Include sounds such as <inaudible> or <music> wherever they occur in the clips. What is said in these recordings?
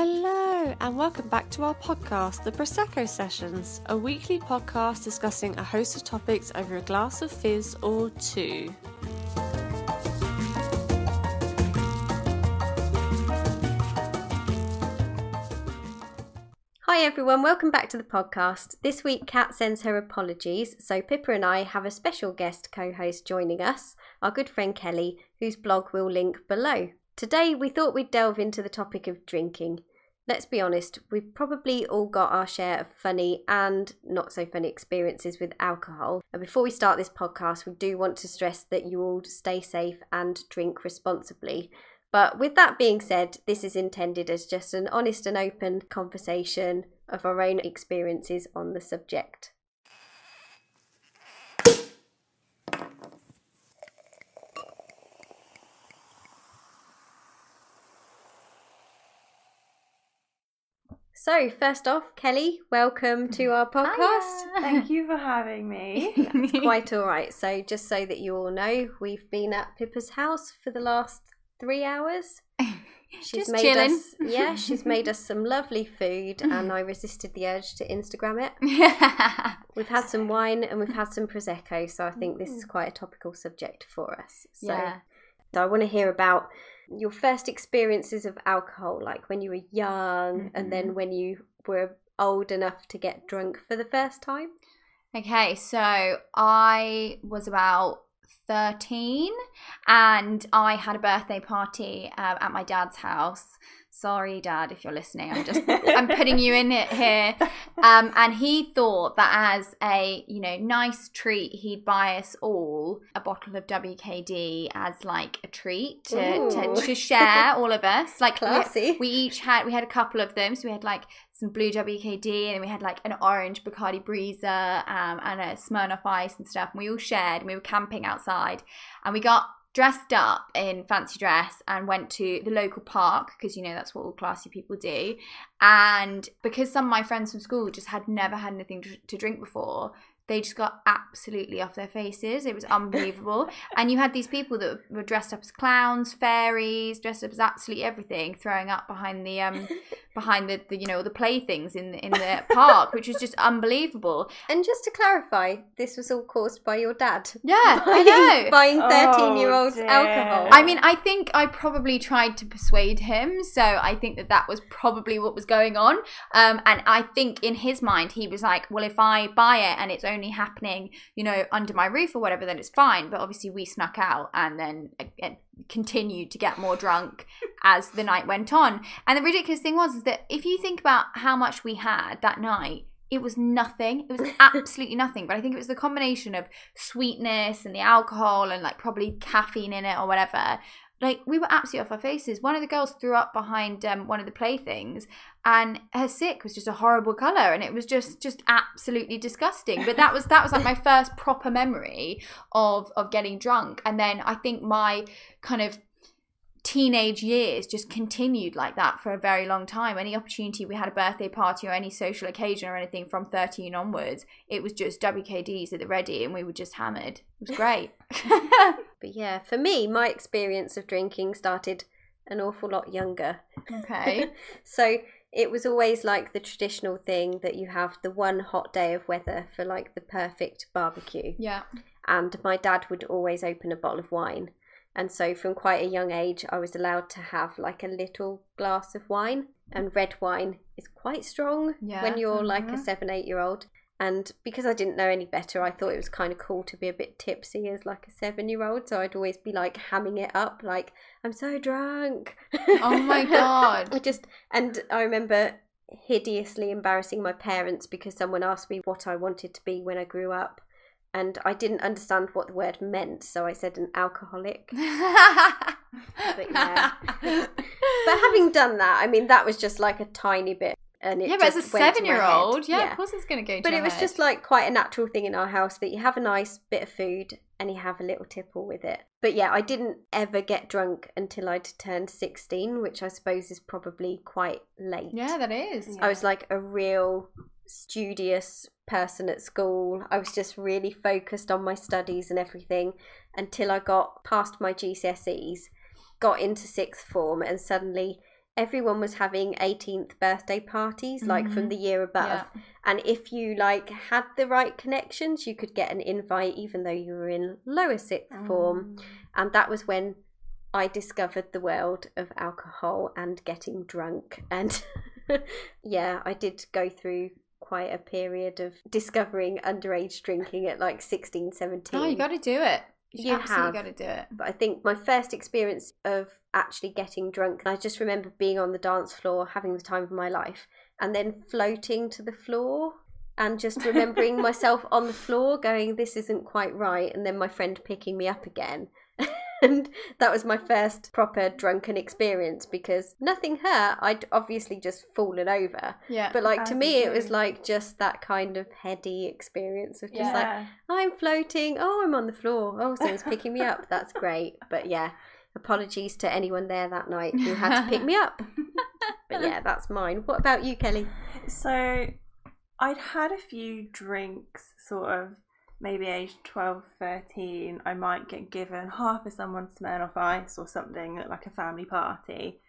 Hello, and welcome back to our podcast, The Prosecco Sessions, a weekly podcast discussing a host of topics over a glass of fizz or two. Hi everyone, welcome back to the podcast. This week, Kat sends her apologies, so Pippa and I have a special guest co host joining us, our good friend Kelly, whose blog we'll link below. Today, we thought we'd delve into the topic of drinking. Let's be honest, we've probably all got our share of funny and not so funny experiences with alcohol. And before we start this podcast, we do want to stress that you all stay safe and drink responsibly. But with that being said, this is intended as just an honest and open conversation of our own experiences on the subject. So, first off, Kelly, welcome to our podcast. Thank you for having me. <laughs> That's <laughs> quite all right. So, just so that you all know, we've been at Pippa's house for the last three hours. <laughs> She's Just made chilling. us, yeah, she's made us some lovely food, and I resisted the urge to Instagram it. We've had some wine and we've had some prosecco, so I think this is quite a topical subject for us. So, yeah. so I want to hear about your first experiences of alcohol, like when you were young, and then when you were old enough to get drunk for the first time. Okay, so I was about 13 and I had a birthday party um, at my dad's house. Sorry, dad, if you're listening. I'm just I'm putting you in it here. Um, and he thought that as a you know nice treat, he'd buy us all a bottle of WKD as like a treat to, to, to share all of us. Like we- Classy. we each had we had a couple of them so we had like some blue WKD and then we had like an orange Bacardi Breezer um, and a Smirnoff Ice and stuff and we all shared and we were camping outside and we got dressed up in fancy dress and went to the local park because you know that's what all classy people do. And because some of my friends from school just had never had anything to, drink before they just got absolutely off their faces. It was unbelievable. <laughs> and you had these people that were dressed up as clowns, fairies, dressed up as absolutely everything, throwing up behind the um <laughs> behind the, the you know the playthings in the, in the park, which was just unbelievable. And just to clarify, this was all caused by your dad. Yeah, I <laughs> Buying- know. Buying Oh, 13 year olds dear. alcohol. I mean, I think I probably tried to persuade him, so I think that that was probably what was going on. Um, and I think in his mind, he was like, "Well, if I buy it and it's only happening, you know, under my roof or whatever, then it's fine." But obviously, we snuck out and then uh, continued to get more drunk <laughs> as the night went on. And the ridiculous thing was is that if you think about how much we had that night. It was nothing. It was <laughs> absolutely nothing. But I think it was the combination of sweetness and the alcohol and like probably caffeine in it or whatever. Like we were absolutely off our faces. One of the girls threw up behind um, one of the playthings, and her sick was just a horrible color, and it was just just absolutely disgusting. But that was that was like my first proper memory of of getting drunk, and then I think my kind of teenage years just continued like that for a very long time. Any opportunity we had a birthday party or any social occasion or anything from 13 onwards, it was just WKDs at the ready and we were just hammered. It was great. <laughs> But yeah, for me, my experience of drinking started an awful lot younger. okay. <laughs> So it was always like the traditional thing that you have the one hot day of weather for like the perfect barbecue. Yeah. And my dad would always open a bottle of wine. And so from quite a young age, I was allowed to have like a little glass of wine. And red wine is quite strong Yeah. when you're like a Mhm. seven, eight year old. And because I didn't know any better, I thought it was kind of cool to be a bit tipsy as like a seven year old. So I'd always be like hamming it up, like, I'm so drunk. Oh my <laughs> God. I just, and I remember hideously embarrassing my parents because someone asked me what I wanted to be when I grew up. And I didn't understand what the word meant. So I said an alcoholic. <laughs> But yeah. <laughs> But having done that, I mean, that was just like a tiny bit. And it yeah, but as a just went to my seven year old, head. yeah, of course it's going to go But it was head. just like quite a natural thing in our house that you have a nice bit of food and you have a little tipple with it. But yeah, I didn't ever get drunk until I'd turned 16, which I suppose is probably quite late. Yeah, that is. I was like a real studious person at school. I was just really focused on my studies and everything until I got past my GCSEs, got into sixth form, and suddenly everyone was having 18th birthday parties like from Mhm. the year above Yeah. and if you like had the right connections you could get an invite even though you were in lower sixth Mm. form and that was when I discovered the world of alcohol and getting drunk and <laughs> yeah I did go through quite a period of discovering underage drinking at like 16 17 Oh, you got to do it. You have. got to do it. but I think my first experience of actually getting drunk, I just remember being on the dance floor, having the time of my life, and then floating to the floor and just remembering <laughs> myself on the floor going, This isn't quite right. And then my friend picking me up again. <laughs> and that was my first proper drunken experience because nothing hurt. I'd obviously just fallen over. Yeah. But like to me, it was like just that kind of heady experience of just Yeah. like. I'm floating. Oh, I'm on the floor. Oh, someone's picking me up. That's great. But yeah, apologies to anyone there that night who had to pick me up. <laughs> But yeah, that's mine. What about you, Kelly? So I'd had a few drinks, sort of maybe age 12, 13. I might get given half of someone's Smirnoff Ice or something at like a family party.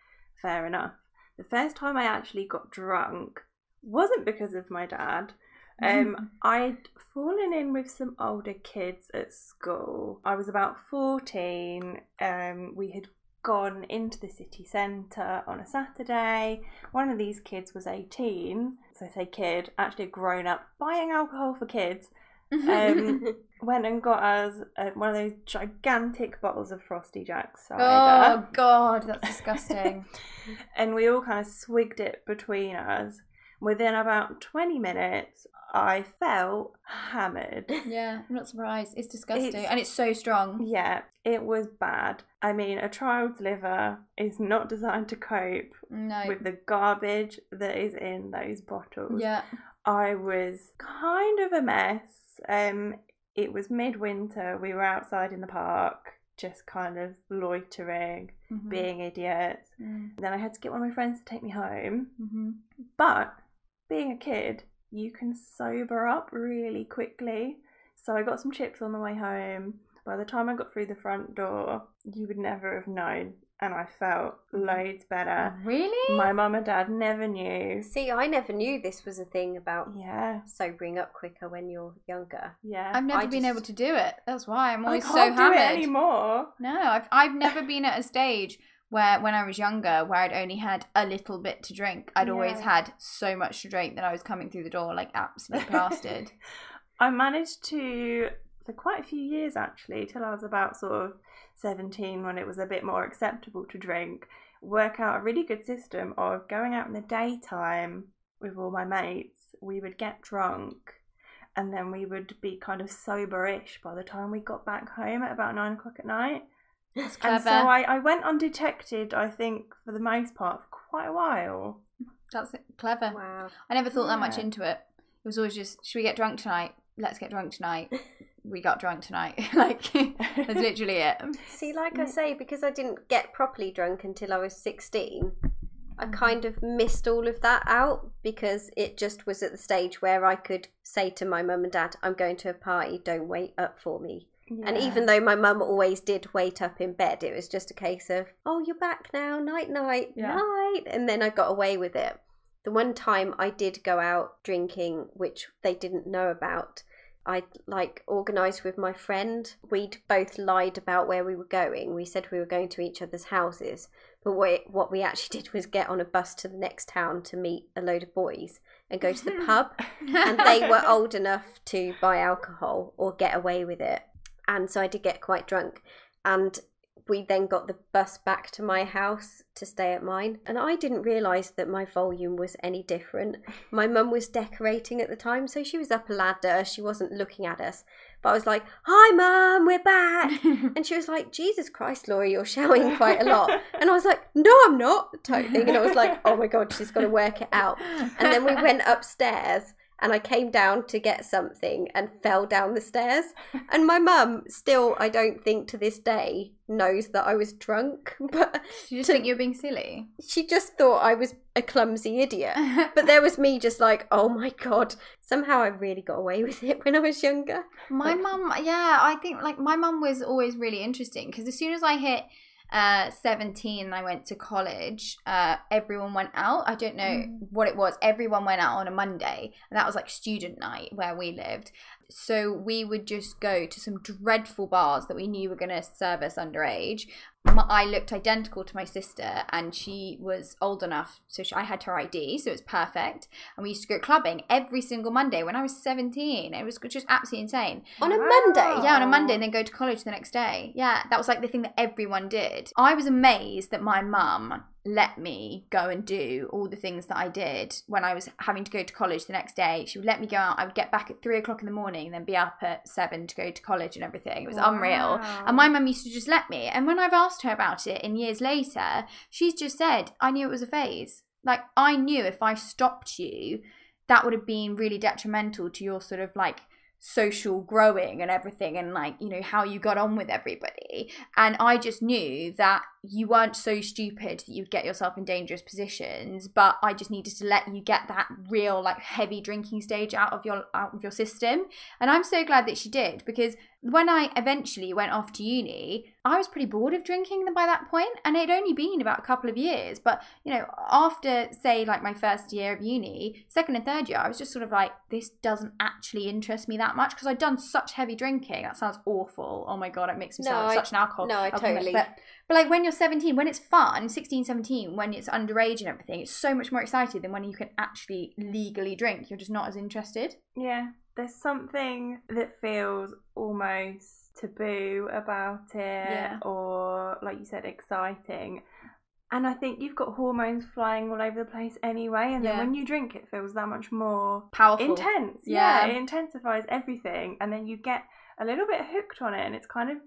Fair enough. The first time I actually got drunk wasn't because of my dad. Um, I'd fallen in with some older kids at school. I was about 14. Um, we had gone into the city centre on a Saturday. One of these kids was 18. So I say kid, actually a grown up, buying alcohol for kids. Um, <laughs> went and got us uh, one of those gigantic bottles of Frosty Jack cider. oh God, that's disgusting. <laughs> and we all kind of swigged it between us. Within about 20 minutes, I felt hammered. yeah, I'm not surprised. It's disgusting, It's- and it's so strong. Yeah, it was bad. I mean, a child's liver is not designed to cope No. with the garbage that is in those bottles. Yeah. I was kind of a mess. Um, it was midwinter. We were outside in the park, just kind of loitering, Mhm. being idiots. Mm. Then I had to get one of my friends to take me home. Mhm. But being a kid, you can sober up really quickly. So I got some chips on the way home. By the time I got through the front door, you would never have known. And I felt mm-hmm. loads better. Really? My mum and dad never knew. See, I never knew this was a thing about Yeah, sobering up quicker when you're younger. yeah. I've never I been just- able to do it. That's why I'm I always can't so do hammered. it anymore. No, I've I've never been at a stage where when I was younger where I'd only had a little bit to drink. I'd always had so much to drink that I was coming through the door like absolutely <laughs> blasted. I managed to for quite a few years actually, till I was about sort of 17 when it was a bit more acceptable to drink, work out a really good system of going out in the daytime with all my mates. We would get drunk and then we would be kind of soberish by the time we got back home at about nine o'clock at night. It's And so I, I went undetected, I think, for the most part, for quite a while. That's clever. Wow. I never thought that much into it. It was always just, should we get drunk tonight? Let's get drunk tonight. <laughs> we got drunk tonight. <laughs> like that's literally it. See, like I say, because I didn't get properly drunk until I was 16, I mm. kind of missed all of that out because it just was at the stage where I could say to my mum and dad, I'm going to a party, don't wait up for me. And even though my mum always did wait up in bed, it was just a case of, oh, you're back now, night, night, Yeah. night. And then I got away with it. The one time I did go out drinking, which they didn't know about, I like organised with my friend. We'd both lied about where we were going. We said we were going to each other's houses, but we, what we actually <laughs> did was get on a bus to the next town to meet a load of boys and go to the pub <laughs> and they were old enough to buy alcohol or get away with it. And so I did get quite drunk. And we then got the bus back to my house to stay at mine. And I didn't realise that my volume was any different. My mum was decorating at the time, so she was up a ladder. She wasn't looking at us. But I was like, Hi, mum, we're back. <laughs> And she was like, Jesus Christ, Laurie, you're shouting quite a lot. <laughs> And I was like, No, I'm not, type thing. And I was like, Oh my God, she's got to work it out. And then we went upstairs and I came down to get something and fell down the stairs. <laughs> And my mum still, I don't think to this day, knows that I was drunk, <laughs> but you just to- think you're being silly? she just thought I was a clumsy idiot. <laughs> But there was me just like, oh my god. Somehow I really got away with it when I was younger. My mum, yeah, I think like my mum was always really interesting because as soon as I hit uh, 17, I went to college. Uh, everyone went out. I don't know Mm. what it was. Everyone went out on a Monday, and that was like student night where we lived. So we would just go to some dreadful bars that we knew were going to serve us underage. M- I looked identical to my sister, and she was old enough, so she, I had her ID, so it was perfect. And we used to go clubbing every single Monday when I was 17. It was just absolutely insane. On a Wow. Monday? Yeah, on a Monday and then go to college the next day. Yeah, that was like the thing that everyone did. I was amazed that my mum let me go and do all the things that I did when I was having to go to college the next day. She would let me go out. I would get back at three o'clock in the morning and then be up at seven to go to college and everything. It was unreal. And my mum used to just let me. And when I've asked her about it in years later, she's just said, I knew it was a phase. Like, I knew if I stopped you, that would have been really detrimental to your sort of like social growing and everything and like you know how you got on with everybody and i just knew that you weren't so stupid that you'd get yourself in dangerous positions but i just needed to let you get that real like heavy drinking stage out of your out of your system and i'm so glad that she did because when I eventually went off to uni, I was pretty bored of drinking by that point, and it had only been about a couple of years. But you know, after say like my first year of uni, second and third year, I was just sort of like, this doesn't actually interest me that much because I'd done such heavy drinking. That sounds awful. Oh my god, it makes me No, sound like I- such an alcohol. no, I alcoholic. totally- But but like when you're 17, when it's fun, 16, 17, when it's underage and everything, it's so much more excited than when you can actually legally drink. You're just not as interested. Yeah, there's something that feels almost taboo about it, Yeah. or like you said, exciting. And I think you've got hormones flying all over the place anyway, and then when you drink, it feels that much more Powerful. intense. Yeah. Yeah. it intensifies everything, and then you get a little bit hooked on it, and it's kind of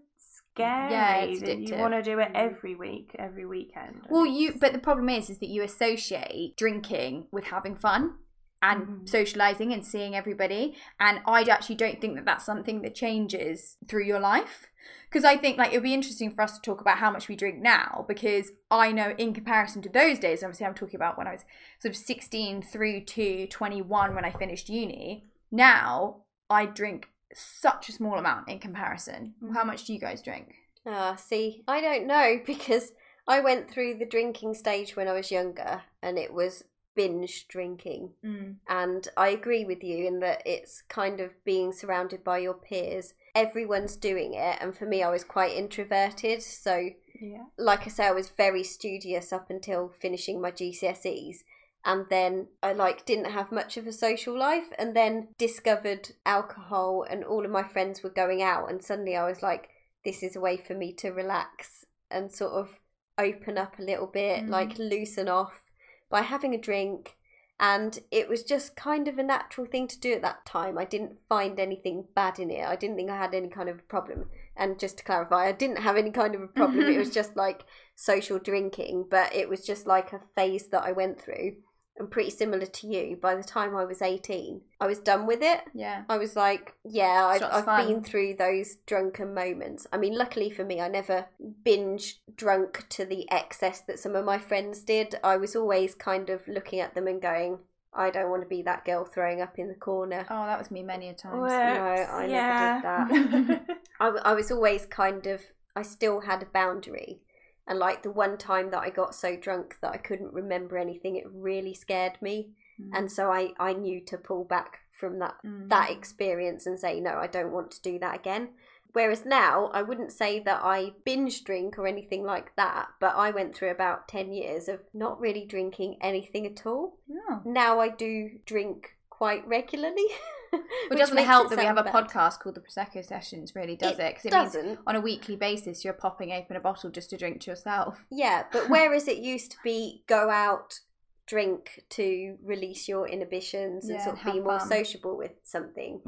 scary Yeah, it's that you want to do it Mm. every week, every weekend. Well, you but the problem is is that you associate drinking with having fun and Mhm. socializing and seeing everybody and I actually don't think that that's something that changes through your life because I think like it would be interesting for us to talk about how much we drink now because I know in comparison to those days obviously I'm talking about when I was sort of 16 through to 21 when I finished uni now I drink such a small amount in comparison how much do you guys drink Ah, see, I don't know <laughs> because I went through the drinking stage when I was younger and it was binge drinking. mm. And I agree with you in that it's kind of being surrounded by your peers. Everyone's doing it. And for me, I was quite introverted. So, yeah. like I say, I was very studious up until finishing my GCSEs. And then I like didn't have much of a social life and then discovered alcohol and all of my friends were going out and suddenly I was like, this is a way for me to relax and sort of open up a little bit, Mm. like loosen off by having a drink. And it was just kind of a natural thing to do at that time. I didn't find anything bad in it. I didn't think I had any kind of problem. And just to clarify, I didn't have any kind of a problem. it was <laughs> just like social drinking, but it was just like a phase that I went through. And pretty similar to you, by the time I was 18, I was done with it. yeah I was like, yeah, I've, I've fun. been through those drunken moments. I mean, luckily for me, I never binge drunk to the excess that some of my friends did. I was always kind of looking at them and going, I don't want to be that girl throwing up in the corner. Oh, that was me many a time. Whoops, I never did yeah. <laughs> I was always kind of, I still had a boundary. And like the one time that I got so drunk that I couldn't remember anything, it really scared me. And so I, I knew to pull back from that Mm. that experience and say no i don't want to do that again whereas now i wouldn't say that i binge drink or anything like that but i went through about 10 years of not really drinking anything at all Oh. now i do drink quite regularly <laughs> <laughs> which it doesn't help it that we have a bad. podcast called the Prosecco Sessions, really, does it? Because it, means doesn't on a weekly basis you're popping open a bottle just to drink to yourself. <laughs> yeah but <laughs> whereas it used to be go out drink to release your inhibitions and Yeah, sort of be more sociable with something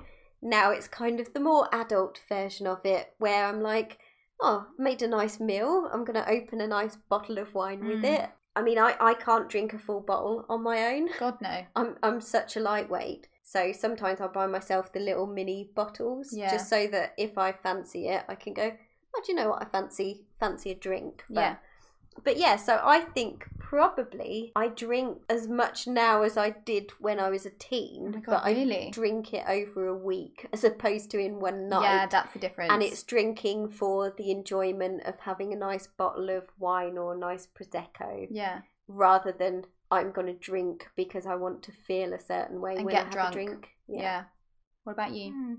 now it's kind of the more adult version of it where i'm like oh made a nice meal i'm going to open a nice bottle of wine with Mm. it i mean I, I can't drink a full bottle on my own God, no. I'm, I'm such a lightweight so sometimes i'll buy myself the little mini bottles Yeah. just so that if i fancy it i can go oh do you know what i fancy fancy a drink but Yeah. But yeah, so I think probably I drink as much now as I did when I was a teen. Oh God, but I really? drink it over a week as opposed to in one night. Yeah, that's the difference. and it's drinking for the enjoyment of having a nice bottle of wine or a nice prosecco yeah, rather than I'm going to drink because I want to feel a certain way And when get I have drunk. a drink. yeah. What about you? Hmm.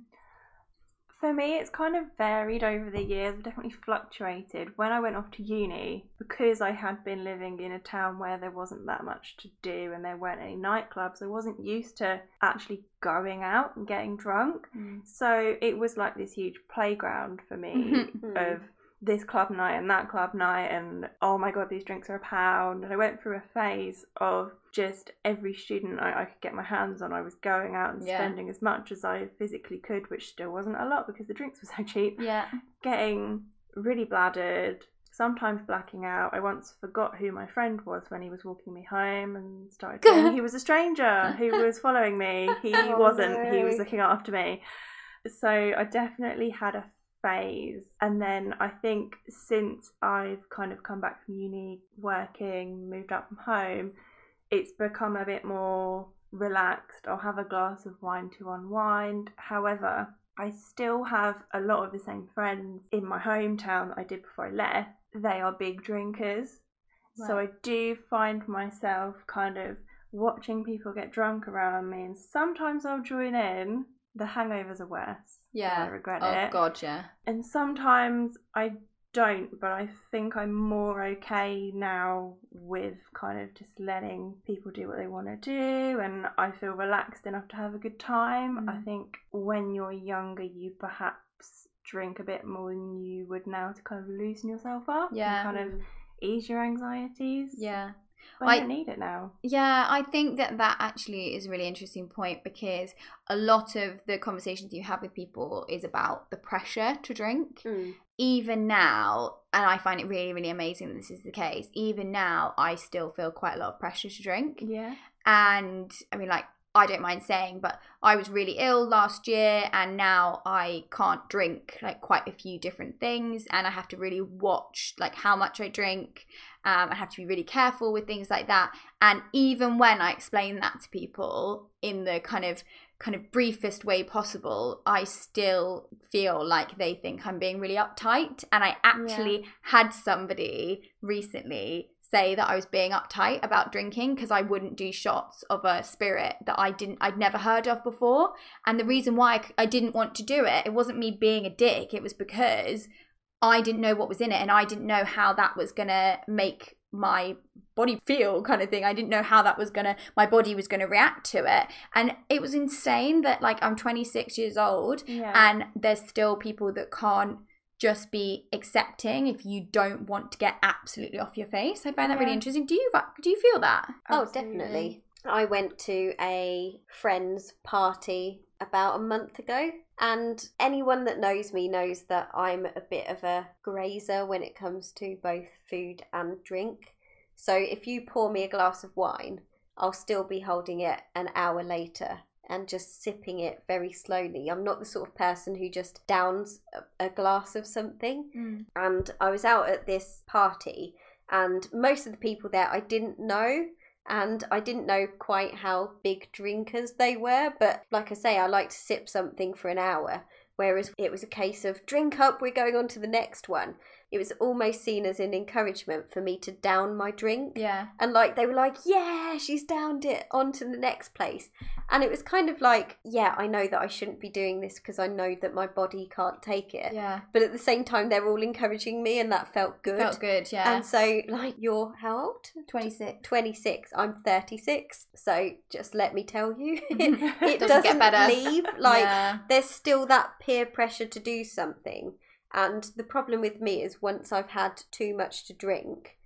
For me, it's kind of varied over the years, I've definitely fluctuated. When I went off to uni, because I had been living in a town where there wasn't that much to do and there weren't any nightclubs, I wasn't used to actually going out and getting drunk. Mm. So it was like this huge playground for me <laughs> Mhm. of this club night and that club night and oh my god these drinks are a pound. And I went through a phase of just every student I, I could get my hands on I was going out and Yeah. spending as much as I physically could which still wasn't a lot because the drinks were <laughs> so cheap. Yeah. getting really bladdered sometimes blacking out. I once forgot who my friend was when he was walking me home and started <laughs> saying he was a stranger who <laughs> was following me. He Oh, wasn't. He was looking after me. So I definitely had a phase. And then I think since I've kind of come back from uni working moved out from home it's become a bit more relaxed. I'll have a glass of wine to unwind. However I still have a lot of the same friends in my hometown that I did before I left. They are big drinkers. So I do find myself kind of watching people get drunk around me and sometimes I'll join in. The hangovers are worse Yeah. I regret Oh it God, yeah. and sometimes I don't, but I think I'm more okay now with kind of just letting people do what they want to do, and I feel relaxed enough to have a good time. I Mm. think when you're younger, you perhaps drink a bit more than you would now to kind of loosen yourself up Yeah. and kind of ease your anxieties. Yeah. I I- don't need it now. Yeah, I think that that actually is a really interesting point because a lot of the conversations you have with people is about the pressure to drink. Mm. Even now, and I find it really, really amazing that this is the case, even now, I still feel quite a lot of pressure to drink. Yeah. And I mean, like, I don't mind saying, but I was really ill last year, and now I can't drink like quite a few different things, and I have to really watch like how much I drink. Um, I have to be really careful with things like that. And even when I explain that to people in the kind of kind of briefest way possible, I still feel like they think I'm being really uptight. And I actually had somebody recently say that I was being uptight about drinking because I wouldn't do shots of a spirit that I didn't I'd never heard of before. And the reason why I didn't want to do it, it wasn't me being a dick, it was because I didn't know what was in it and I didn't know how that was going to make my body feel kind of thing. I didn't know how that was going to my body was going to react to it. And it was insane that like I'm 26 years old Yeah. and there's still people that can't just be accepting if you don't want to get absolutely off your face. I find that really interesting. Do you do you feel that? Oh, definitely. I went to a friend's party about a month ago, and anyone that knows me knows that I'm a bit of a grazer when it comes to both food and drink. So if you pour me a glass of wine, I'll still be holding it an hour later and just sipping it very slowly. I'm not the sort of person who just downs a, glass of something mm. and I was out at this party, and most of the people there I didn't know, and I didn't know quite how big drinkers they were. But like I say, I like to sip something for an hour, whereas it was a case of drink up, we're going on to the next one. It was almost seen as an encouragement for me to down my drink. Yeah. And like they were like, yeah, she's downed it onto the next place. And it was kind of like, yeah, I know that I shouldn't be doing this because I know that my body can't take it. Yeah. But at the same time, they're all encouraging me, and that felt good. Felt good, yeah. And so, like, you're how old? 26. 26. I'm 36. So, just let me tell you, <laughs> <laughs> it Doesn't doesn't, get better. leave. Like, Yeah. there's still that peer pressure to do something. And the problem with me is once I've had too much to drink,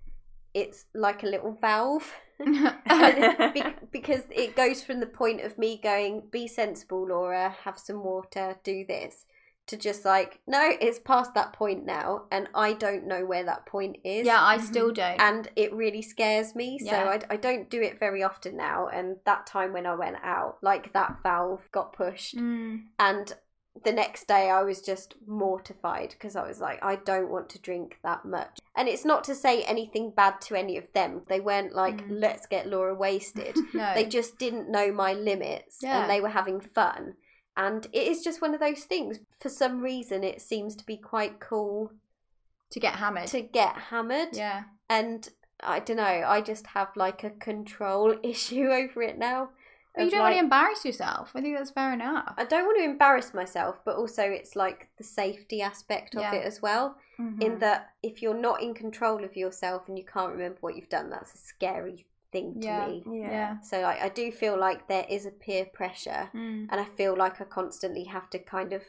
it's like a little valve. <laughs> <laughs> Because it goes from the point of me going, be sensible, Laura, have some water, do this, to just like, no, it's past that point now, and I don't know where that point is. yeah, I still don't. And it really scares me, so Yeah. I, I don't do it very often now. And that time when I went out, like that valve got pushed, Mm. and the next day I was just mortified because I was like, I don't want to drink that much. And it's not to say anything bad to any of them. They weren't like, Mm. let's get Laura wasted. <laughs> No. they just didn't know my limits Yeah. and they were having fun. And it is just one of those things. For some reason, it seems to be quite cool to get hammered. to get hammered. yeah. And I don't know, I just have like a control <laughs> issue over it now. But you don't want to embarrass yourself. I think that's fair enough. I don't want to embarrass myself, but also it's like the safety aspect of Yeah. it as well. Mhm. In that if you're not in control of yourself and you can't remember what you've done, that's a scary thing to Yeah. me. yeah. So I, I do feel like there is a peer pressure, Mm. and I feel like I constantly have to kind of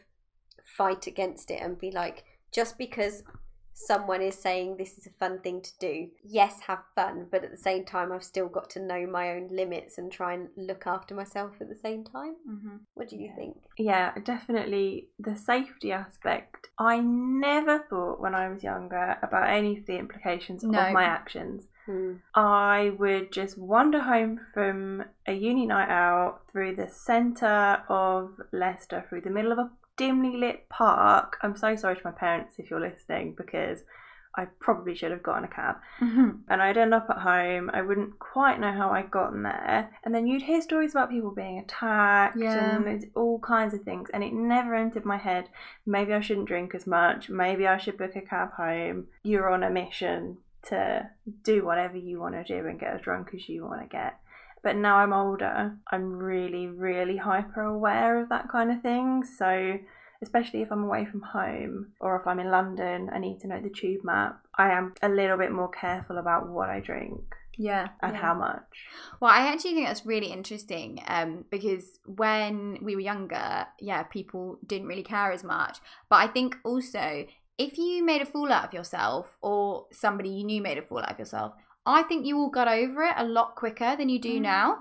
fight against it and be like, just because someone is saying this is a fun thing to do, yes, have fun, but at the same time, I've still got to know my own limits and try and look after myself at the same time. Mhm. What do you Yeah. think? Yeah, definitely the safety aspect. I never thought when I was younger about any of the implications No. of my actions. Hmm. I would just wander home from a uni night out through the centre of Leicester, through the middle of a dimly lit park. I'm so sorry to my parents if you're listening because I probably should have gotten a cab. Mhm. And I'd end up at home. I wouldn't quite know how I'd gotten there. And then you'd hear stories about people being attacked Yeah. and all kinds of things. And it never entered my head maybe I shouldn't drink as much. Maybe I should book a cab home. You're on a mission to do whatever you want to do and get as drunk as you want to get. But now I'm older, I'm really, really hyper aware of that kind of thing. So, especially if I'm away from home or if I'm in London, I need to know the tube map. I am a little bit more careful about what I drink Yeah. and Yeah. how much. Well, I actually think that's really interesting um, because when we were younger, yeah, people didn't really care as much. But I think also, if you made a fool out of yourself or somebody you knew made a fool out of yourself, I think you all got over it a lot quicker than you do Mm. now.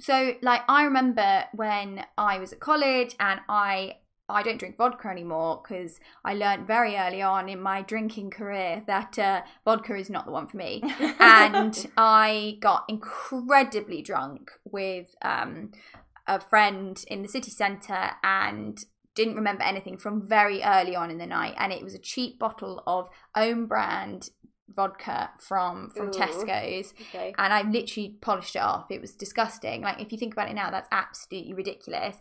So, like, I remember when I was at college and I. I don't drink vodka anymore because I learned very early on in my drinking career that uh, vodka is not the one for me <laughs> and I got incredibly drunk with um, a friend in the city centre and didn't remember anything from very early on in the night. And it was a cheap bottle of own brand vodka from from Ooh. Tesco's, Okay. and I literally polished it off. It was disgusting. Like if you think about it now, that's absolutely ridiculous.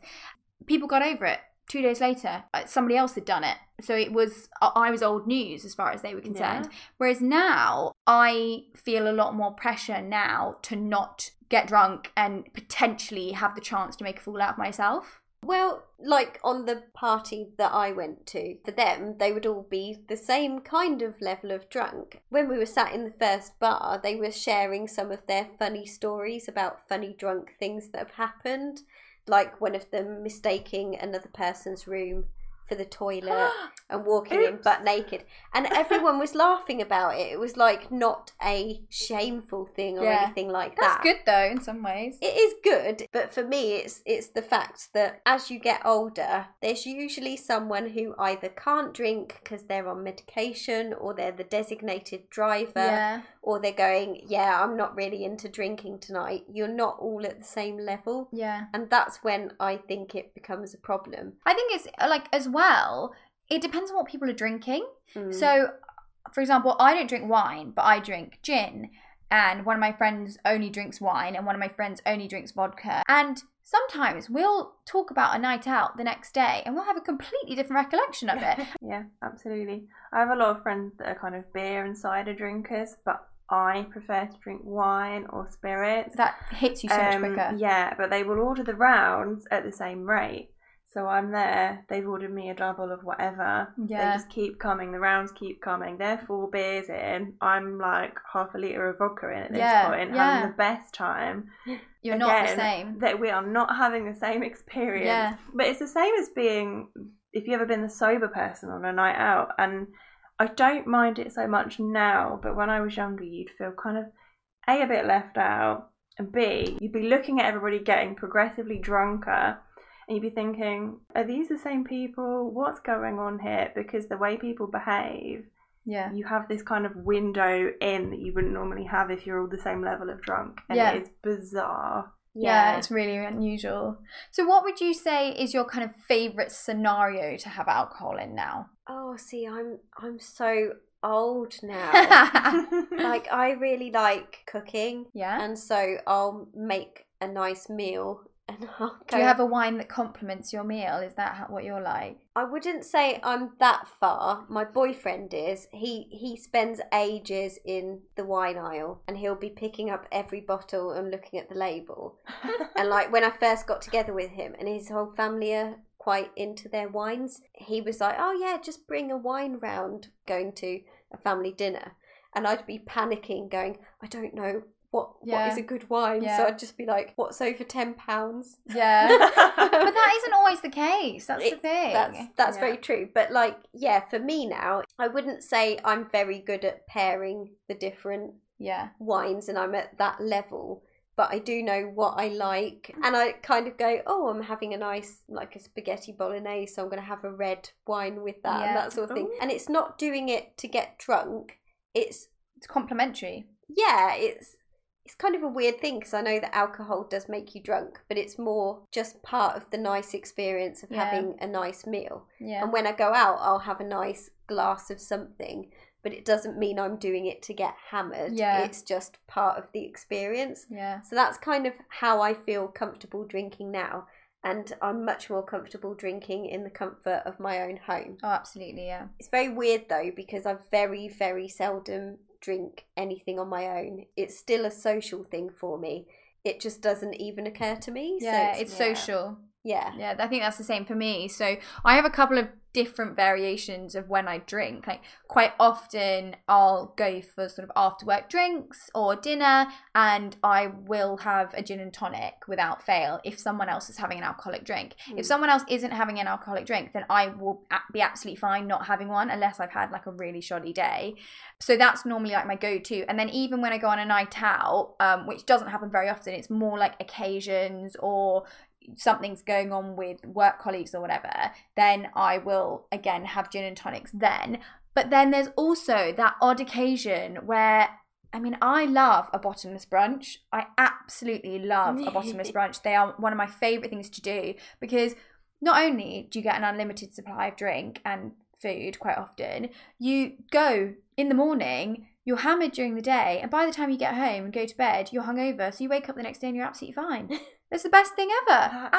People got over it. Two days later, uh, somebody else had done it, so it was I I was old news as far as they were concerned. Whereas now, I feel a lot more pressure now to not get drunk and potentially have the chance to make a fool out of myself. Well, like on the party that I went to, for them, they would all be the same kind of level of drunk. When we were sat in the first bar, they were sharing some of their funny stories about funny drunk things that have happened, like one of them mistaking another person's room for the toilet <gasps> and walking in butt naked. And everyone was laughing about it. It was like not a shameful thing or Yeah. anything like That's that. That's good though, in some ways. It is good, but for me, it's it's the fact that as you get older, there's usually someone who either can't drink because they're on medication, or they're the designated driver, yeah, or they're going, "Yeah, I'm not really into drinking tonight." You're not all at the same level, yeah. and that's when I think it becomes a problem. I think it's uh, like as well. It depends on what people are drinking. Mm. So, for example, I don't drink wine, but I drink gin. And one of my friends only drinks wine, and one of my friends only drinks vodka. And sometimes we'll talk about a night out the next day and we'll have a completely different recollection of it. <laughs> Yeah, absolutely. I have a lot of friends that are kind of beer and cider drinkers, but I prefer to drink wine or spirits. that hits you so much Um, quicker. Yeah, but they will order the rounds at the same rate. So I'm there, they've ordered me a double of whatever. Yeah. They just keep coming, the rounds keep coming. They're four beers in. I'm like half a litre of vodka in at this Yeah, point, yeah. having the best time. <gasps> You're not the same. That we are not having the same experience. Yeah. But it's the same as being if you've ever been the sober person on a night out and I don't mind it so much now, but when I was younger you'd feel kind of A a bit left out and B, you'd be looking at everybody getting progressively drunker and you'd be thinking, Are these the same people? What's going on here? Because the way people behave, Yeah. you have this kind of window in that you wouldn't normally have if you're all the same level of drunk. And Yeah. it is bizarre. Yeah, it's really unusual. So, what would you say is your kind of favorite scenario to have alcohol in now? Oh, see, I'm I'm so old now. <laughs> like I really like cooking, yeah. and so I'll make a nice meal <laughs> and I'll go. Do you have a wine that complements your meal? Is that what you're like? I wouldn't say I'm that far. My boyfriend is. He he spends ages in the wine aisle and he'll be picking up every bottle and looking at the label. <laughs> and like when I first got together with him and his whole family are quite into their wines, he was like, "Oh yeah, just bring a wine round going to a family dinner." And I'd be panicking going, "I don't know what what Yeah. is a good wine." Yeah. So I'd just be like, "What's over 10 pounds?" Yeah. <laughs> but that isn't always the case. That's the thing. That's that's Yeah. very true. But like, yeah, for me now, I wouldn't say I'm very good at pairing the different yeah. wines and I'm at that level. But I do know what I like, and I kind of go, "Oh, I'm having a nice like a spaghetti bolognese, so I'm going to have a red wine with that and that sort of thing." Ooh. And it's not doing it to get drunk. It's It's complimentary. yeah, it's it's kind of a weird thing because I know that alcohol does make you drunk, but it's more just part of the nice experience of Yeah. having a nice meal. Yeah. And when I go out, I'll have a nice glass of something, but it doesn't mean I'm doing it to get hammered. Yeah. It's just part of the experience. yeah. So that's kind of how I feel comfortable drinking now. And I'm much more comfortable drinking in the comfort of my own home. Oh, absolutely. Yeah. It's very weird though, because I very, very seldom drink anything on my own. It's still a social thing for me. It just doesn't even occur to me. Yeah. so it's yeah. social. yeah. Yeah, I think that's the same for me. So I have a couple of different variations of when I drink. Like quite often I'll go for sort of after work drinks or dinner and I will have a gin and tonic without fail if someone else is having an alcoholic drink. Mm. If someone else isn't having an alcoholic drink, then I will be absolutely fine not having one unless I've had like a really shoddy day. So that's normally like my go-to. And then even when I go on a night out, um, which doesn't happen very often, it's more like occasions or something's going on with work colleagues or whatever, then I will again have gin and tonics then. But then there's also that odd occasion where I mean, I love a bottomless brunch. I absolutely love a bottomless <laughs> brunch. They are one of my favorite things to do because not only do you get an unlimited supply of drink and food quite often, you go in the morning, you're hammered during the day, and by the time you get home and go to bed, you're hungover. So you wake up the next day and you're absolutely fine. <laughs> It's the best thing ever.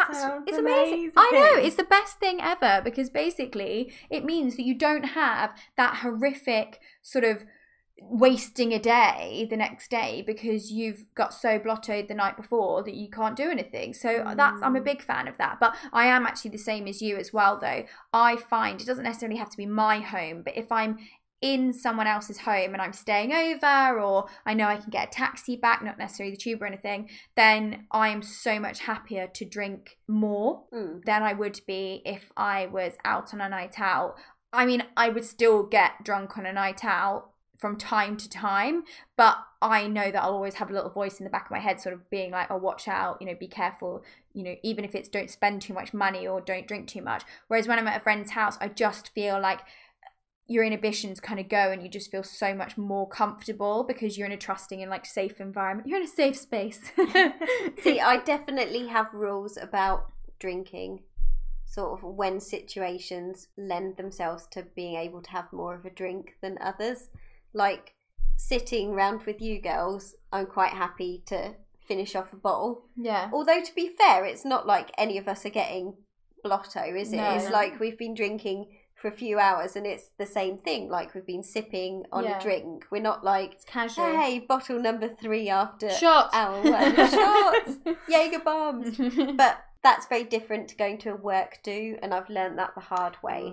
It's amazing. amazing. I know, it's the best thing ever because basically it means that you don't have that horrific sort of wasting a day the next day because you've got so blottoed the night before that you can't do anything. So that's I'm a Mm. big fan of that. But I am actually the same as you as well though. I find it doesn't necessarily have to be my home, but if I'm in someone else's home and I'm staying over or I know I can get a taxi back, not necessarily the tube or anything, then I am so much happier to drink more Mm. than I would be if I was out on a night out. I mean, I would still get drunk on a night out from time to time, but I know that I'll always have a little voice in the back of my head, sort of being like, oh, watch out, you know, be careful, you know, even if it's don't spend too much money or don't drink too much. Whereas when I'm at a friend's house, I just feel like your inhibitions kind of go and you just feel so much more comfortable because you're in a trusting and like safe environment. You're in a safe space. <laughs> See, I definitely have rules about drinking, sort of when situations lend themselves to being able to have more of a drink than others. Like sitting round with you girls, I'm quite happy to finish off a bottle. yeah. Although, to be fair, it's not like any of us are getting blotto, is it? No. It's like we've been drinking for a few hours and it's the same thing. Like we've been sipping on Yeah. a drink. We're not like, It's casual. hey, bottle number three after Shots. hour one. <laughs> Shots. Jaeger bombs. <laughs> But that's very different to going to a work do, and I've learned that the hard way.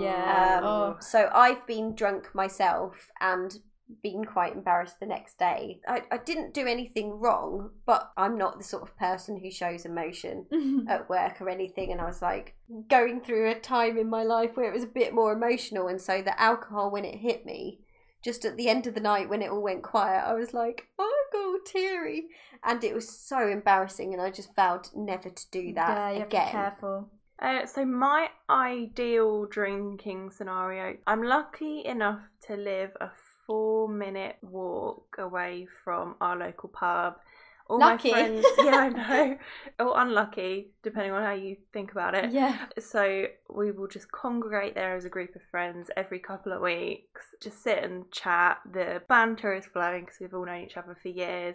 Yeah. Um, Oh. So I've been drunk myself and been quite embarrassed the next day. I, I didn't do anything wrong, but I'm not the sort of person who shows emotion <laughs> at work or anything. And I was like going through a time in my life where it was a bit more emotional. And so the alcohol, when it hit me, just at the end of the night when it all went quiet, I was like, oh, all teary. And it was so embarrassing. And I just vowed never to do that yeah, you have to again. be careful. Uh, so my ideal drinking scenario, I'm lucky enough to live a four minute walk away from our local pub. all Lucky. my friends, <laughs> yeah, I know, or unlucky, depending on how you think about it. Yeah. So we will just congregate there as a group of friends every couple of weeks, just sit and chat. The banter is flowing because we've all known each other for years.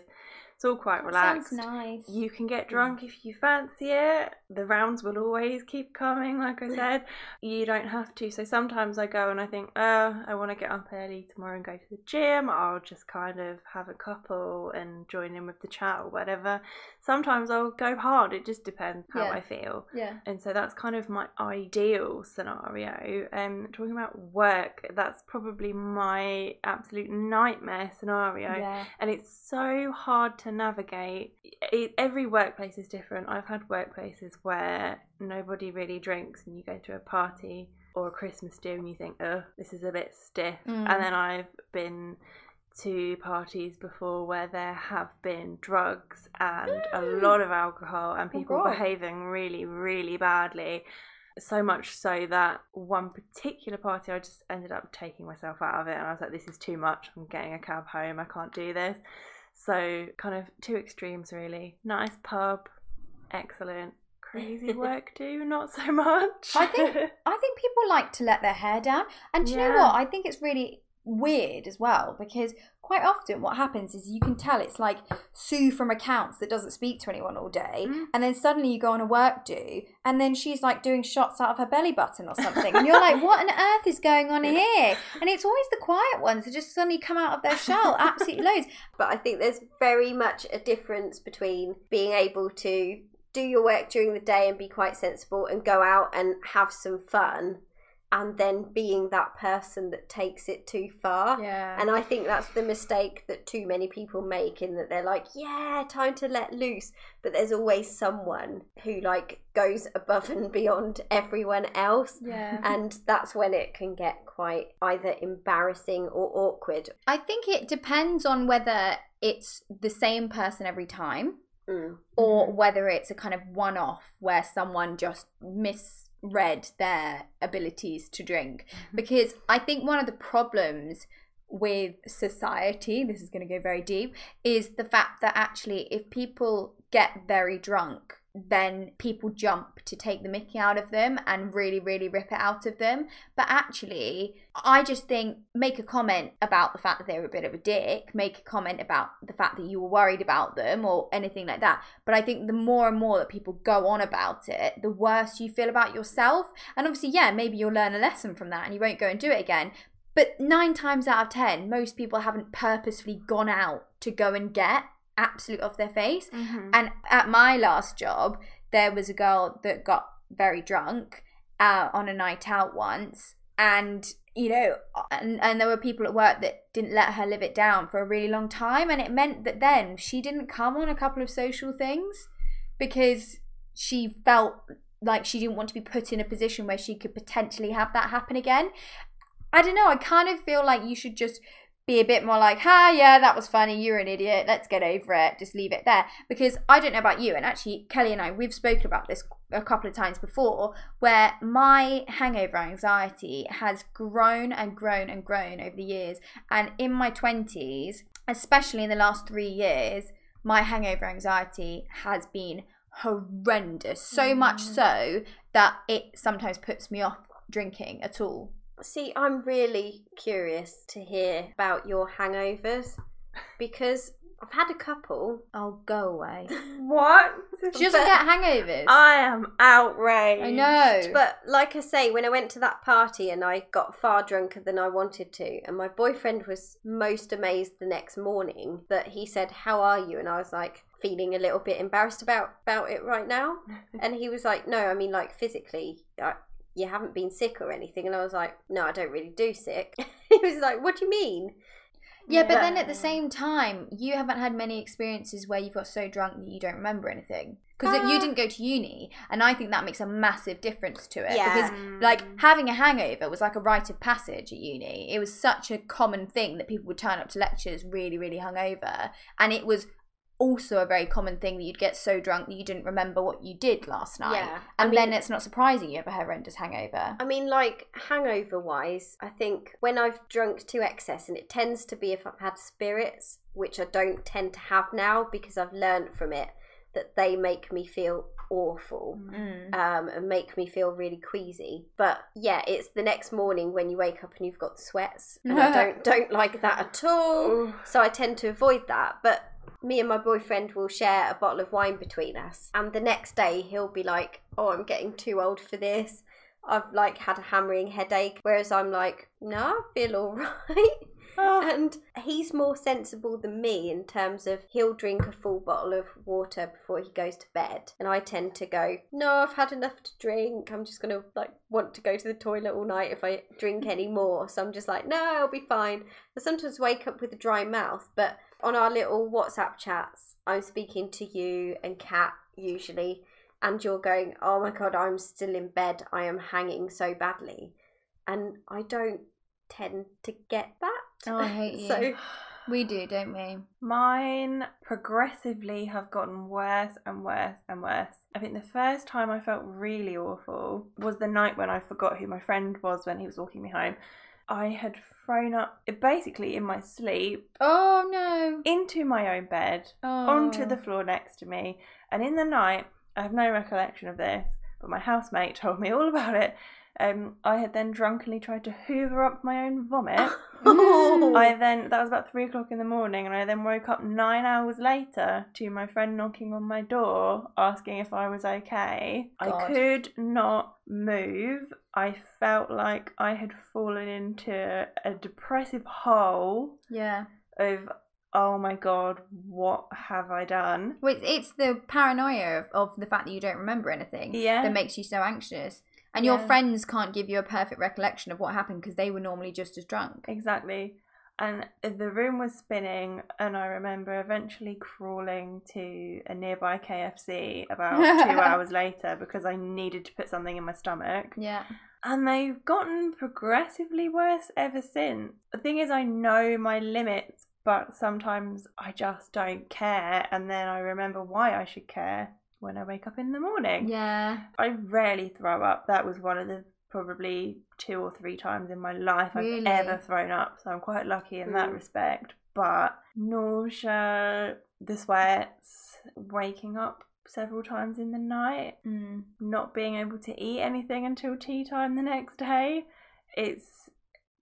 It's all quite relaxed. Sounds nice. You can get drunk if you fancy it. The rounds will always keep coming, like I <laughs> said. you don't have to. So sometimes I go and I think, oh, I want to get up early tomorrow and go to the gym. I'll just kind of have a couple and join in with the chat or whatever. Sometimes I'll go hard. It just depends how Yeah. I feel. Yeah. And so that's kind of my ideal scenario. Um, talking about work, that's probably my absolute nightmare scenario Yeah. and it's so hard to navigate. It, every workplace is different. I've had workplaces where nobody really drinks, and you go to a party or a Christmas do, and you think, "Oh, this is a bit stiff." Mm. And then I've been to parties before where there have been drugs and a lot of alcohol and Oh, people God. behaving really, really badly. So much so that one particular party, I just ended up taking myself out of it, and I was like, "This is too much. I'm getting a cab home. I can't do this." So, kind of two extremes, really. Nice pub, excellent. Crazy <laughs> work, do not so much. I think <laughs> I think people like to let their hair down, and do you know what? I think it's really weird as well because quite often what happens is you can tell it's like Sue from accounts that doesn't speak to anyone all day, Mm. and then suddenly you go on a work do, and then she's like doing shots out of her belly button or something, and you're like, <laughs> what on earth is going on here? And it's always the quiet ones that just suddenly come out of their shell, absolutely loads. <laughs> But I think there's very much a difference between being able to do your work during the day and be quite sensible and go out and have some fun and then being that person that takes it too far. Yeah. And I think that's the mistake that too many people make in that they're like, yeah, time to let loose. But there's always someone who like goes above and beyond everyone else. yeah. And that's when it can get quite either embarrassing or awkward. I think it depends on whether it's the same person every time Mm. or whether it's a kind of one off where someone just misread their abilities to drink. Mm-hmm. Because I think one of the problems with society, this is going to go very deep, is the fact that actually, if people get very drunk, then people jump to take the mickey out of them and really, really rip it out of them. But actually, I just think make a comment about the fact that they're a bit of a dick, make a comment about the fact that you were worried about them or anything like that. But I think the more and more that people go on about it, the worse you feel about yourself. And obviously, yeah, maybe you'll learn a lesson from that and you won't go and do it again. But nine times out of ten, most people haven't purposefully gone out to go and get absolute off their face. Mhm. And at my last job, there was a girl that got very drunk uh, on a night out once. And, you know, and, and there were people at work that didn't let her live it down for a really long time. And it meant that then she didn't come on a couple of social things because she felt like she didn't want to be put in a position where she could potentially have that happen again. I don't know. I kind of feel like you should just be a bit more like, ha, yeah, that was funny. You're an idiot. Let's get over it. Just leave it there. Because I don't know about you, and actually, Kelly and I, we've spoken about this a couple of times before, where my hangover anxiety has grown and grown and grown over the years. And in my 20s, especially in the last three years, my hangover anxiety has been horrendous. So much mm. so that it sometimes puts me off drinking at all. See, I'm really curious to hear about your hangovers because I've had a couple. Oh, go away. <laughs> What? She doesn't get hangovers. I am outraged. I know. But like I say, when I went to that party and I got far drunker than I wanted to, and my boyfriend was most amazed the next morning that he said, "How are you?" and I was like feeling a little bit embarrassed about about it right now, <laughs> and he was like, "No, I mean like physically." I, you haven't been sick or anything, and I was like, "No, I don't really do sick." <laughs> he was like, "What do you mean?" yeah, but then at the same time, you haven't had many experiences where you've got so drunk that you don't remember anything. Because you Uh. didn't go to uni, and I think that makes a massive difference to it. Yeah. Because like having a hangover was like a rite of passage at uni. It was such a common thing that people would turn up to lectures really, really hungover, and it was also a very common thing that you'd get so drunk that you didn't remember what you did last night. Yeah, I And mean- then it's not surprising you have a horrendous hangover. I mean, like hangover wise, I think when I've drunk to excess, and it tends to be if I've had spirits, which I don't tend to have now because I've learned from it that they make me feel awful. Mm. Um, and make me feel really queasy. But yeah, it's the next morning when you wake up and you've got sweats, and I <laughs> don't don't like that at all. So I tend to avoid that. But me and my boyfriend will share a bottle of wine between us, and the next day he'll be like, "Oh, I'm getting too old for this. I've like had a hammering headache," whereas I'm like, "No, I feel all <laughs> right." Oh, And he's more sensible than me in terms of he'll drink a full bottle of water before he goes to bed. And I tend to go, No, I've had enough to drink. I'm just gonna like want to go to the toilet all night if I drink any more. So I'm just like, No, I'll be fine. I sometimes wake up with a dry mouth, but on our little WhatsApp chats, I'm speaking to you and Kat usually, and you're going, Oh my god, I'm still in bed. I am hanging so badly. And I don't tend to get that. Oh, I hate <laughs> you. So We do, don't we? Mine progressively have gotten worse and worse and worse. I think the first time I felt really awful was the night when I forgot who my friend was when he was walking me home. I had thrown up basically in my sleep Oh no. into my own bed Oh. onto the floor next to me. And in the night, I have no recollection of this, but my housemate <laughs> told me all about it. Um, I had then drunkenly tried to hoover up my own vomit. Oh. <laughs> I then that was about three o'clock in the morning, and I then woke up nine hours later to my friend knocking on my door asking if I was okay. I could not move. I felt like I had fallen into a depressive hole Yeah. of oh my god, what have I done? Well, it's, it's the paranoia of, of the fact that you don't remember anything Yeah. that makes you so anxious. And your Yeah. friends can't give you a perfect recollection of what happened because they were normally just as drunk. Exactly. And the room was spinning, and I remember eventually crawling to a nearby KFC about two <laughs> hours later because I needed to put something in my stomach. Yeah. And they've gotten progressively worse ever since. The thing is, I know my limits, but sometimes I just don't care, and then I remember why I should care when I wake up in the morning. Yeah. I rarely throw up. That was one of the probably two or three times in my life Really? I've ever thrown up. So I'm quite lucky in that Mm. respect. But nausea, the sweats, waking up several times in the night, Mm. not being able to eat anything until tea time the next day. It's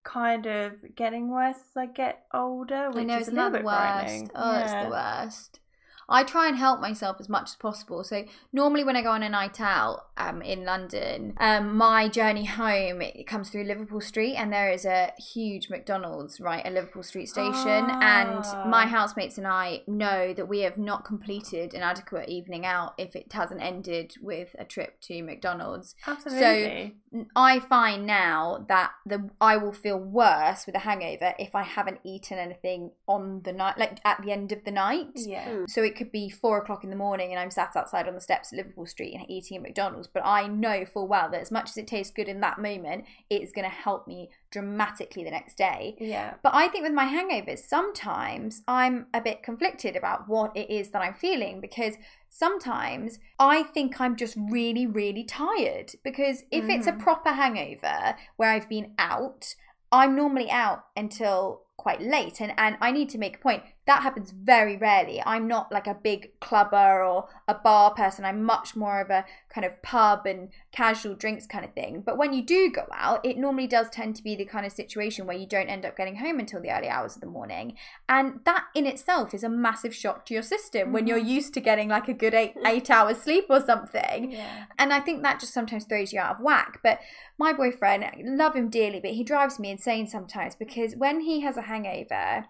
kind of getting worse as I get older, which I know is it's a little not the bit worst. frightening. Oh, it's the worst. I try and help myself as much as possible. So normally when I go on a night out um, in London, um, my journey home it comes through Liverpool Street, and there is a huge McDonald's right at Liverpool Street Station. Ah. And my housemates and I know that we have not completed an adequate evening out if it hasn't ended with a trip to McDonald's. Absolutely. So I find now that the I will feel worse with a hangover if I haven't eaten anything on the night, like at the end of the night. yeah. So it could be four o'clock in the morning and I'm sat outside on the steps at Liverpool Street and eating at McDonald's. But I know full well that as much as it tastes good in that moment, it is going to help me dramatically the next day. Yeah. But I think with my hangovers, sometimes I'm a bit conflicted about what it is that I'm feeling because sometimes I think I'm just really, really tired. Because if it's a Mhm. proper hangover where I've been out, I'm normally out until quite late and, and I need to make a point. That happens very rarely. I'm not like a big clubber or a bar person. I'm much more of a kind of pub and casual drinks kind of thing. But when you do go out, it normally does tend to be the kind of situation where you don't end up getting home until the early hours of the morning. And that in itself is a massive shock to your system when you're mm-hmm. used to getting like a good eight <laughs> eight hours sleep or something. Yeah. And I think that just sometimes throws you out of whack. But my boyfriend, I love him dearly, but he drives me insane sometimes because when he has a hangover,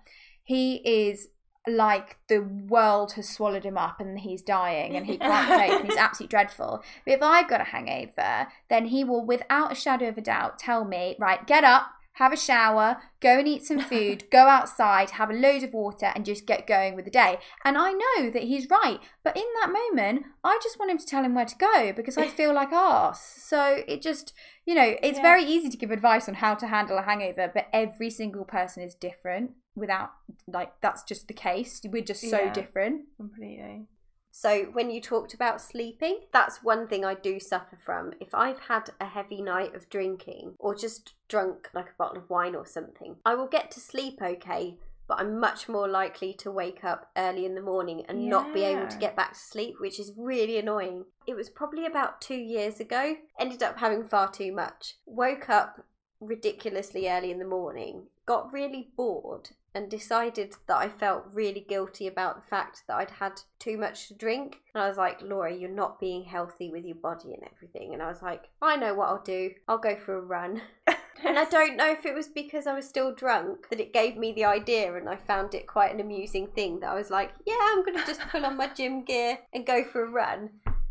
he is like the world has swallowed him up and he's dying and he can't <laughs> cope and he's absolutely dreadful. But if I've got a hangover, then he will, without a shadow of a doubt, tell me, right, get up, have a shower, go and eat some food, <laughs> go outside, have a load of water, and just get going with the day. And I know that he's right, but in that moment, I just want him to tell him where to go because I feel like arse. So it just, you know, it's Yeah. very easy to give advice on how to handle a hangover, but every single person is different. Without like that's just the case. We're just so Yeah. different. Completely. So, when you talked about sleeping, that's one thing I do suffer from. If I've had a heavy night of drinking or just drunk like a bottle of wine or something, I will get to sleep okay, but I'm much more likely to wake up early in the morning and not be able to get back to sleep, which is really annoying. It was probably about two years ago, ended up having far too much. Woke up ridiculously early in the morning, got really bored, and decided that I felt really guilty about the fact that I'd had too much to drink. And I was like, Laura, you're not being healthy with your body and everything. And I was like, I know what I'll do. I'll go for a run. <laughs> and I don't know if it was because I was still drunk that it gave me the idea and I found it quite an amusing thing that I was like, yeah, I'm going to just pull on my <laughs> gym gear and go for a run.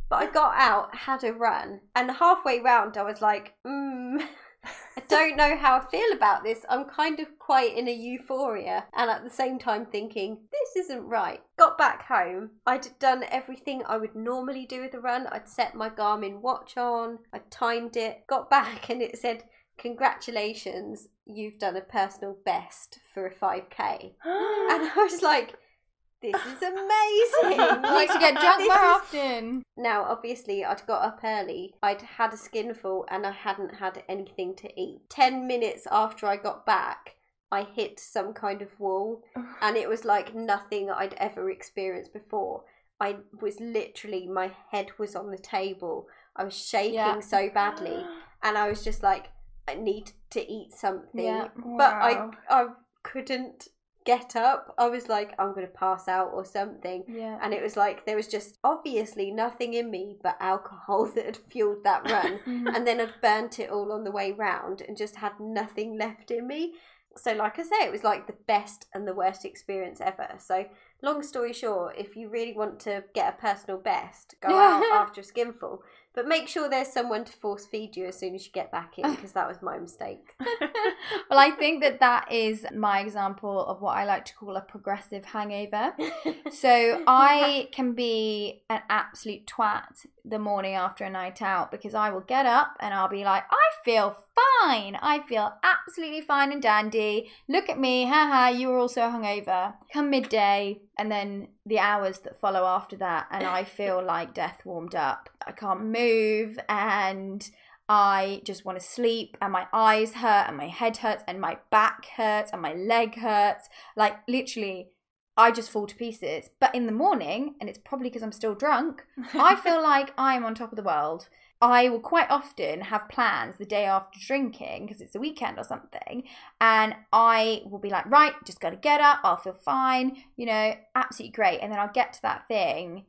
But I <laughs> got out, had a run, and halfway round I was like, mm, I don't know how I feel about this. I'm kind of quite in a euphoria and at the same time thinking, this isn't right. Got back home. I'd done everything I would normally do with a run. I'd set my Garmin watch on, I timed it, got back and it said, Congratulations, you've done a personal best for a 5k. <gasps> And I was like, this is amazing. Like to get drunk <laughs> this more is often. now, obviously, I'd got up early. I'd had a skinful and I hadn't had anything to eat. Ten minutes after I got back, I hit some kind of wall, <sighs> and it was like nothing I'd ever experienced before. I was literally, my head was on the table. I was shaking Yeah. so badly, <gasps> and I was just like, I need to eat something. Yeah. But I, I couldn't get up. I was like, I'm going to pass out or something. Yeah. and it was like there was just obviously nothing in me but alcohol <laughs> that had fueled that run. <laughs> Mm-hmm. And then I'd burnt it all on the way round and just had nothing left in me. So like I say it was like the best and the worst experience ever. So long story short if you really want to get a personal best go <laughs> out after a skinful but make sure there's someone to force feed you as soon as you get back in because that was my mistake <laughs> well, I think that that is my example of what I like to call a progressive hangover. <laughs> So I can be an absolute twat the morning after a night out because I will get up and I'll be like, I feel fine. I feel absolutely fine and dandy. Look at me, haha, you were also hungover. Come midday and then the hours that follow after that, and I feel <laughs> like death warmed up. I can't move and I just want to sleep, and my eyes hurt, and my head hurts, and my back hurts, and my leg hurts. Like, literally, I just fall to pieces. But in the morning, and it's probably because I'm still drunk, I <laughs> feel like I'm on top of the world. I will quite often have plans the day after drinking because it's a weekend or something, and I will be like, right, just got to get up, I'll feel fine, you know, absolutely great. And then I'll get to that thing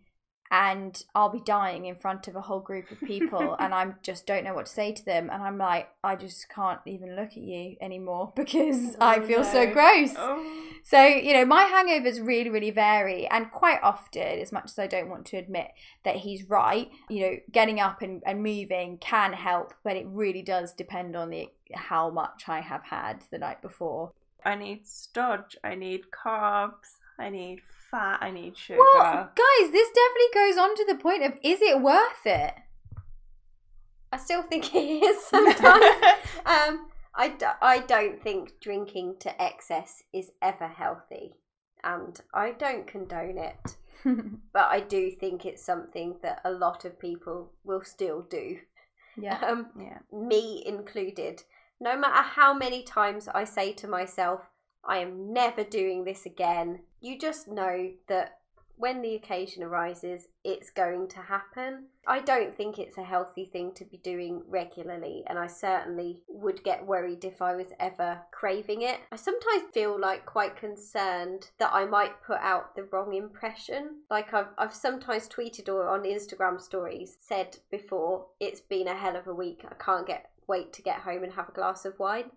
and I'll be dying in front of a whole group of people <laughs> and I just don't know what to say to them and I'm like I just can't even look at you anymore <laughs> because oh, I Oh, feel so gross. Oh. So, you know, my hangovers really, really vary. And quite often, as much as I don't want to admit that he's right, you know, getting up and, and moving can help, but it really does depend on the how much I have had the night before. I need stodge. I need carbs. I need fat. I need sugar. Well, guys, this definitely goes on to the point of is it worth it? I still think it is sometimes. <laughs> um, I, d- I don't think drinking to excess is ever healthy, and I don't condone it. <laughs> But I do think it's something that a lot of people will still do, yeah. um, yeah. me included. No matter how many times I say to myself, I am never doing this again, you just know that when the occasion arises, it's going to happen. I don't think it's a healthy thing to be doing regularly, and I certainly would get worried if I was ever craving it. I sometimes feel like quite concerned that I might put out the wrong impression. Like I've, I've sometimes tweeted or on Instagram stories said before, it's been a hell of a week. I can't get wait to get home and have a glass of wine.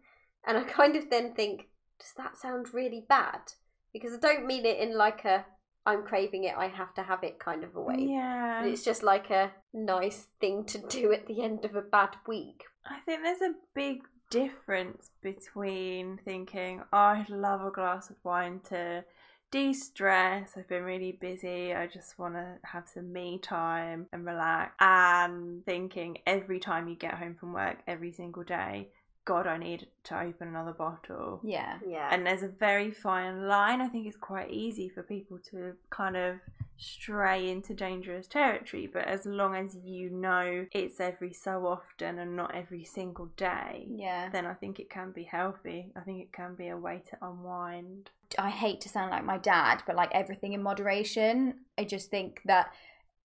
And I <laughs> kind of then think, does that sound really bad? Because I don't mean it in like a I'm craving it, I have to have it kind of a way. Yeah. It's just like a nice thing to do at the end of a bad week. I think there's a big difference between thinking, oh, I'd love a glass of wine to de stress, I've been really busy, I just want to have some me time and relax, and thinking every time you get home from work, every single day, God, I need to open another bottle. Yeah. Yeah. And there's a very fine line. I think it's quite easy for people to kind of stray into dangerous territory, but as long as you know it's every so often and not every single day, Yeah. then I think it can be healthy. I think it can be a way to unwind. I hate to sound like my dad, but like everything in moderation. I just think that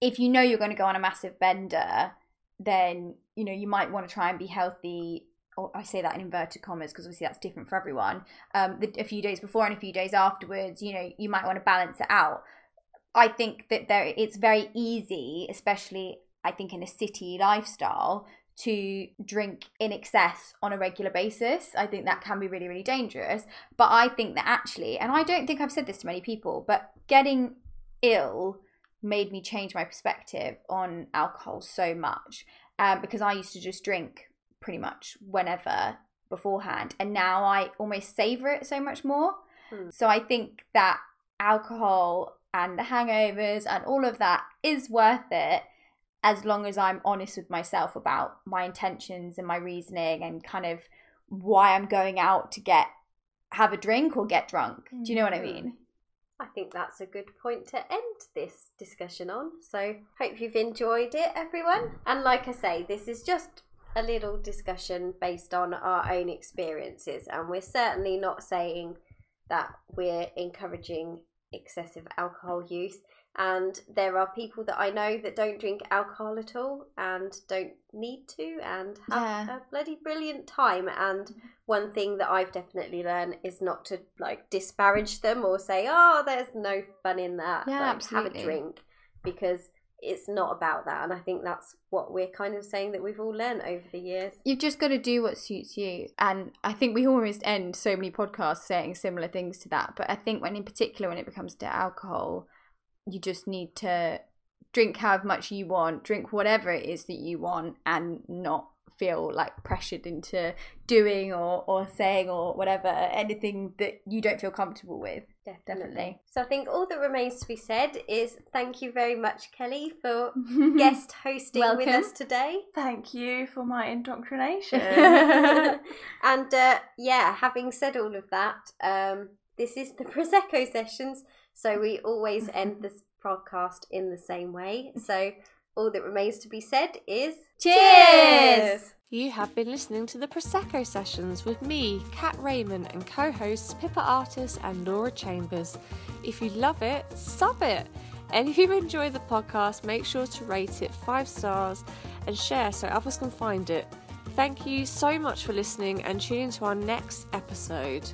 if you know you're going to go on a massive bender, then you know you might want to try and be healthy. Or I say that in inverted commas because obviously that's different for everyone. Um, the, a few days before and a few days afterwards, you know, you might want to balance it out. I think that there it's very easy, especially I think in a city lifestyle, to drink in excess on a regular basis. I think that can be really, really dangerous. But I think that actually, and I don't think I've said this to many people, but getting ill made me change my perspective on alcohol so much um, because I used to just drink pretty much whenever beforehand, and now I almost savor it so much more. Hmm. So I think that alcohol and the hangovers and all of that is worth it as long as I'm honest with myself about my intentions and my reasoning and kind of why I'm going out to get have a drink or get drunk. Do you know what I Mhm. mean? I think that's a good point to end this discussion on. So, hope you've enjoyed it, everyone. And like I say, this is just a little discussion based on our own experiences, and we're certainly not saying that we're encouraging excessive alcohol use. And there are people that I know that don't drink alcohol at all and don't need to and have Yeah. a bloody brilliant time. And one thing that I've definitely learned is not to like disparage them or say, "Oh, there's no fun in that." Yeah, like, absolutely. Have a drink because it's not about that, and I think that's what we're kind of saying that we've all learned over the years. You've just got to do what suits you. And I think we almost end so many podcasts saying similar things to that. But I think when in particular when it becomes to alcohol, you just need to drink however much you want, drink whatever it is that you want and not feel like pressured into doing or, or saying or whatever, anything that you don't feel comfortable with. Definitely. So I think all that remains to be said is thank you very much, Kelly, for <laughs> guest hosting with us today. Thank you for my indoctrination. <laughs> <laughs> and uh, yeah, having said all of that, um, this is the Prosecco sessions. So we always end this podcast in the same way. So all that remains to be said is Cheers! You have been listening to the Prosecco Sessions with me, Kat Rayment, and co hosts Pippa Artus and Laura Chambers. If you love it, sub it. And if you enjoy the podcast, make sure to rate it five stars and share so others can find it. Thank you so much for listening and tune in to our next episode.